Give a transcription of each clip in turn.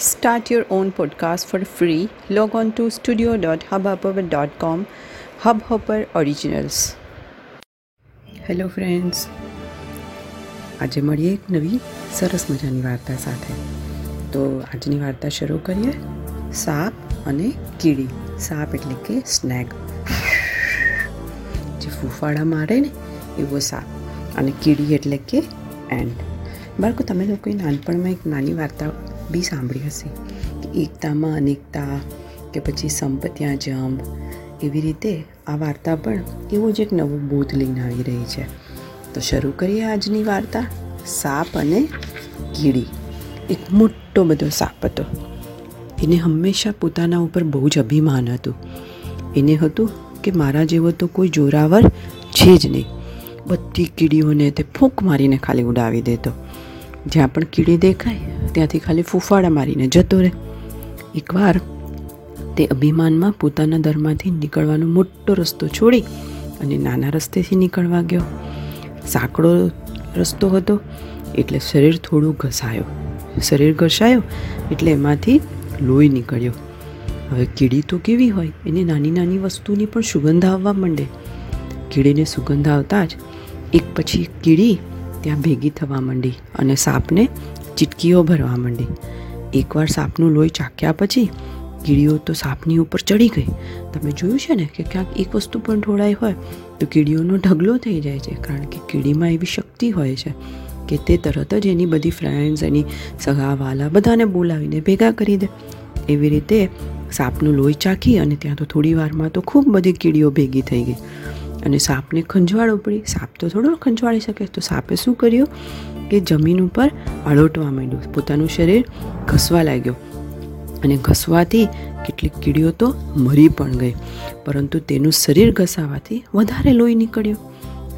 Start your own podcast for free. Log on to studio.hubhopper.com. Hubhopper Originals. Hello friends આજે મળીએ એક નવી સરસ મજાની વાર્તા સાથે તો આજની વાર્તા શરૂ કરીએ સાપ અને કીડી સાપ એટલે કે સ્નેક જે ફૂફાડા મારે ને, એવો સાપ અને કીડી એટલે કે એન્ડ બાળકો, તમે લોકોએ નાનપણમાં એક નાની વાર્તા બી સાંભળી હશે કે એકતામાં અનેકતા કે પછી સંપત્યા જમ એવી રીતે આ વાર્તા પણ એવો જ એક નવો બોધ લઈને આવી રહી છે. તો શરૂ કરીએ આજની વાર્તા, સાપ અને કીડી. એક મોટો બધો સાપ હતો. એને હંમેશા પોતાના ઉપર બહુ જ અભિમાન હતું. એને હતું કે મારા જેવો તો કોઈ જોરાવર છે જ નહીં. બધી કીડીઓને તે ફૂંક મારીને ખાલી ઉડાવી દેતો. જ્યાં પણ કીડી દેખાય, ત્યાંથી ખાલી ફૂફાડા મારીને જતો રહે. એકવાર તે અભિમાનમાં પોતાના દરમાંથી નીકળવાનો મોટો રસ્તો છોડી અને નાના રસ્તેથી નીકળવા ગયો. સાંકડો રસ્તો હતો, એટલે શરીર થોડું ઘસાયો. શરીર ઘસાયો, એટલે એમાંથી લોહી નીકળ્યો. હવે કીડી તો કેવી હોય, એને નાની નાની વસ્તુની પણ સુગંધ આવવા માંડે. કીડીને સુગંધ આવતા જ એક પછી કીડી ત્યાં ભેગી થવા માંડી અને સાપને ચીટકીઓ ભરવા માંડી. એકવાર સાપનું લોહી ચાખ્યા પછી કીડીઓ તો સાપની ઉપર ચડી ગઈ. તમે જોયું છે ને કે ક્યાંક એક વસ્તુ પણ ઢોળાઈ હોય તો કીડીઓનો ઢગલો થઈ જાય છે, કારણ કે કીડીમાં એવી શક્તિ હોય છે કે તે તરત જ એની બધી ફ્રેન્ડ્સ એની સગાવાલા બધાને બોલાવીને ભેગા કરી દે. એવી રીતે સાપનું લોહી ચાખી અને ત્યાં તો થોડી વારમાં તો ખૂબ બધી કીડીઓ ભેગી થઈ ગઈ. અને સાપને ખંજવાળો પડી સાપ તો થોડો ખંજવાળી શકે, તો સાપે શું કર્યું કે જમીન ઉપર અળોટવા માંડ્યું. પોતાનું શરીર ઘસવા લાગ્યો અને ઘસવાથી કેટલીક કીડીઓ તો મરી પણ ગઈ, પરંતુ તેનું શરીર ઘસાવાથી વધારે લોહી નીકળ્યું.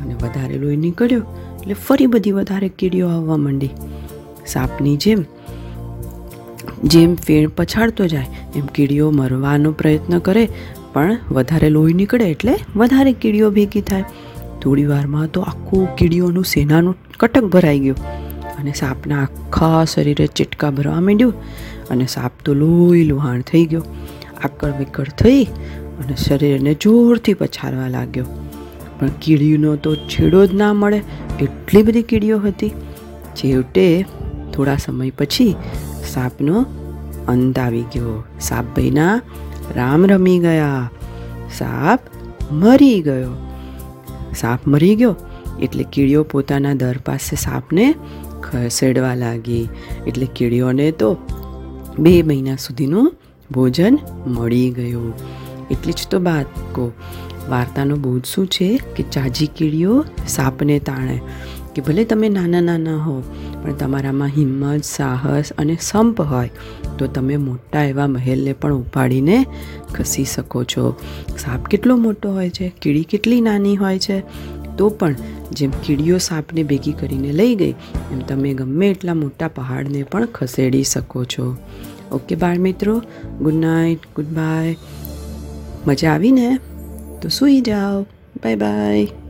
અને વધારે લોહી નીકળ્યો એટલે ફરી બધી વધારે કીડીઓ આવવા માંડી. સાપની જેમ જેમ ફેણ પછાડતો જાય, એમ કીડીઓ મરવાનો પ્રયત્ન કરે પણ વધારે લોહી નીકળે એટલે વધારે કીડીઓ ભેગી થાય. થોડી વારમાં તો આખું કીડીઓનું સેનાનું કટક ભરાઈ ગયું અને સાપના આખા શરીરે ચીટકા ભરવા માંડ્યું અને સાપ તો લોહી લુહાણ થઈ ગયો. આકળ વિકળ થઈ અને શરીરને જોરથી પછાડવા લાગ્યો. પણ કીડીનો તો છેડો જ ના મળે એટલી બધી કીડીઓ હતી. છેવટે થોડા સમય પછી સાપનો અંત આવી ગયો. સાપ ભાઈના રામ રમી ગયા. સાપ મરી ગયો. સાપ મરી ગયો એટલે કીડીઓ પોતાના દર પાસે સાપને ખસેડવા લાગી. એટલે કીડીઓને તો બે મહિના સુધીનું ભોજન મળી ગયું. એટલી જ તો કહો. વાર્તાનો બોધ શું છે? કે ચાજી કીડીઓ સાપને તાણે. કે ભલે તમે નાના નાના હો, પણ તમારામાં હિંમત, સાહસ અને સંપ હોય, તો તમે મોટા એવા મહેલને પણ ઉપાડીને ખસી શકો છો. સાપ કેટલો મોટો હોય છે, કીડી કેટલી નાની હોય છે? તો પણ જેમ કીડીઓ સાપને ભેગી કરીને લઈ ગઈ, એમ તમે ગમે એટલા મોટા પહાડને પણ ખસેડી શકો છો. ઓકે બાળ મિત્રો ગુડ નાઇટ ગુડ બાય મજા આવીને તો સૂઈ જાઓ. Bye bye